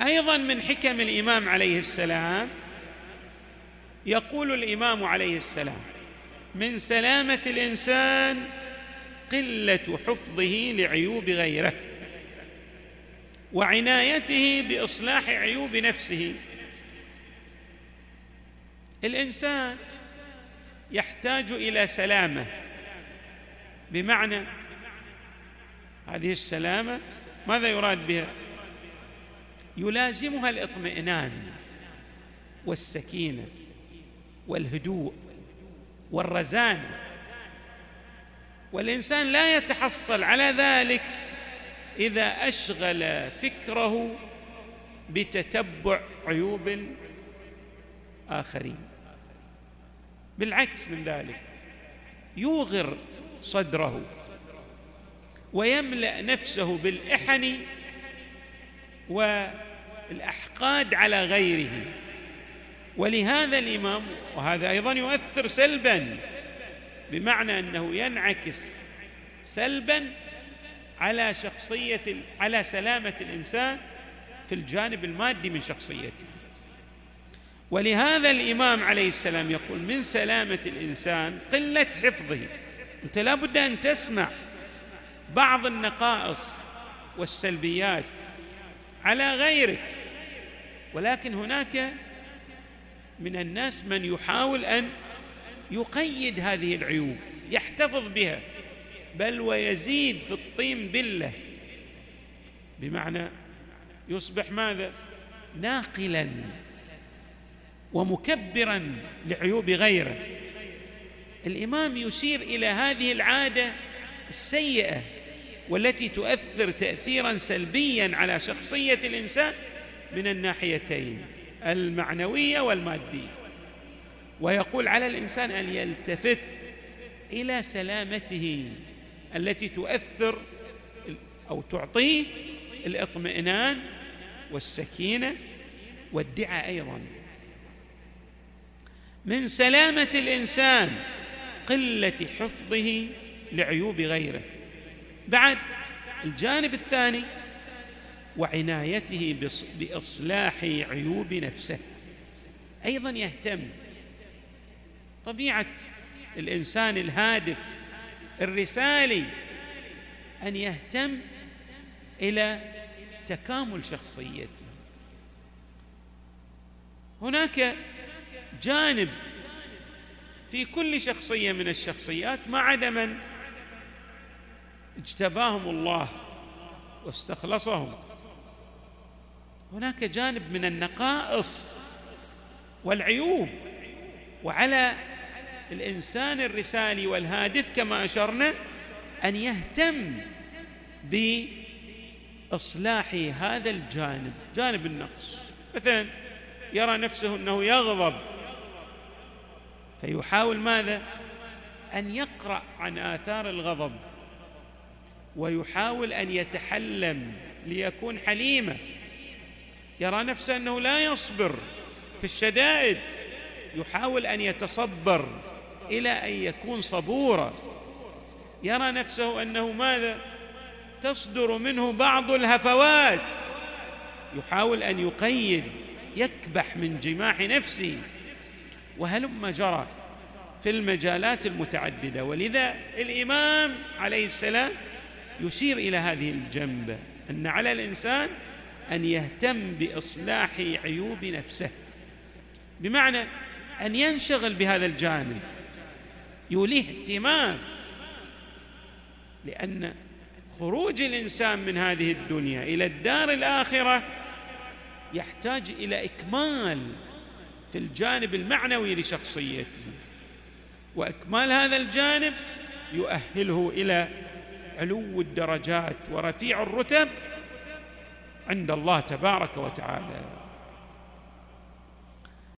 أيضا من حكم الإمام عليه السلام يقول الإمام عليه السلام من سلامة الإنسان قلة حفظه لعيوب غيره وعنايته بإصلاح عيوب نفسه. الإنسان يحتاج إلى سلامة بمعنى هذه السلامة ماذا يراد بها؟ يلازمها الاطمئنان والسكينة والهدوء والرزانه والإنسان لا يتحصل على ذلك إذا أشغل فكره بتتبع عيوب آخرين. بالعكس من ذلك يوغر صدره ويملأ نفسه بالإحن والأحقاد على غيره. ولهذا الإمام وهذا أيضا يؤثر سلبا بمعنى أنه ينعكس سلبا على شخصية على سلامة الإنسان في الجانب المادي من شخصيته. ولهذا الإمام عليه السلام يقول من سلامة الإنسان قلة حفظه. أنت لا بد أن تسمع بعض النقائص والسلبيات على غيرك. ولكن هناك من الناس من يحاول أن يقيد هذه العيوب يحتفظ بها بل ويزيد في الطين بله. بمعنى يصبح ماذا؟ ناقلا ومكبرا لعيوب غيره. الإمام يشير إلى هذه العادة السيئة والتي تؤثر تاثيرا سلبيا على شخصية الإنسان من الناحيتين المعنوية والمادية. ويقول على الإنسان أن يلتفت إلى سلامته التي تؤثر أو تعطيه الاطمئنان والسكينة والدعاء أيضا. من سلامة الإنسان قلة حفظه لعيوب غيره. بعد الجانب الثاني وعنايته بإصلاح عيوب نفسه. أيضا يهتم. طبيعة الإنسان الهادف الرسالي أن يهتم إلى تكامل شخصيته. هناك جانب في كل شخصية من الشخصيات ما عدا من اجتباهم الله واستخلصهم. هناك جانب من النقائص والعيوب وعلى الإنسان الرسالي والهادف كما أشرنا أن يهتم بإصلاح هذا الجانب جانب النقص. مثلا يرى نفسه أنه يغضب فيحاول ماذا؟ أن يقرأ عن آثار الغضب. ويحاول أن يتحلم ليكون حليما. يرى نفسه أنه لا يصبر في الشدائد. يحاول أن يتصبر إلى أن يكون صبورا. يرى نفسه أنه ماذا؟ تصدر منه بعض الهفوات. يحاول أن يقيد يكبح من جماح نفسه. وهلم جرى في المجالات المتعددة. ولذا الإمام عليه السلام يشير إلى هذه الجنبه أن على الإنسان أن يهتم بإصلاح عيوب نفسه. بمعنى أن ينشغل بهذا الجانب. يوليه اهتمام. لأن خروج الإنسان من هذه الدنيا إلى الدار الآخرة يحتاج إلى إكمال في الجانب المعنوي لشخصيته. وإكمال هذا الجانب يؤهله إلى علو الدرجات ورفيع الرتب عند الله تبارك وتعالى.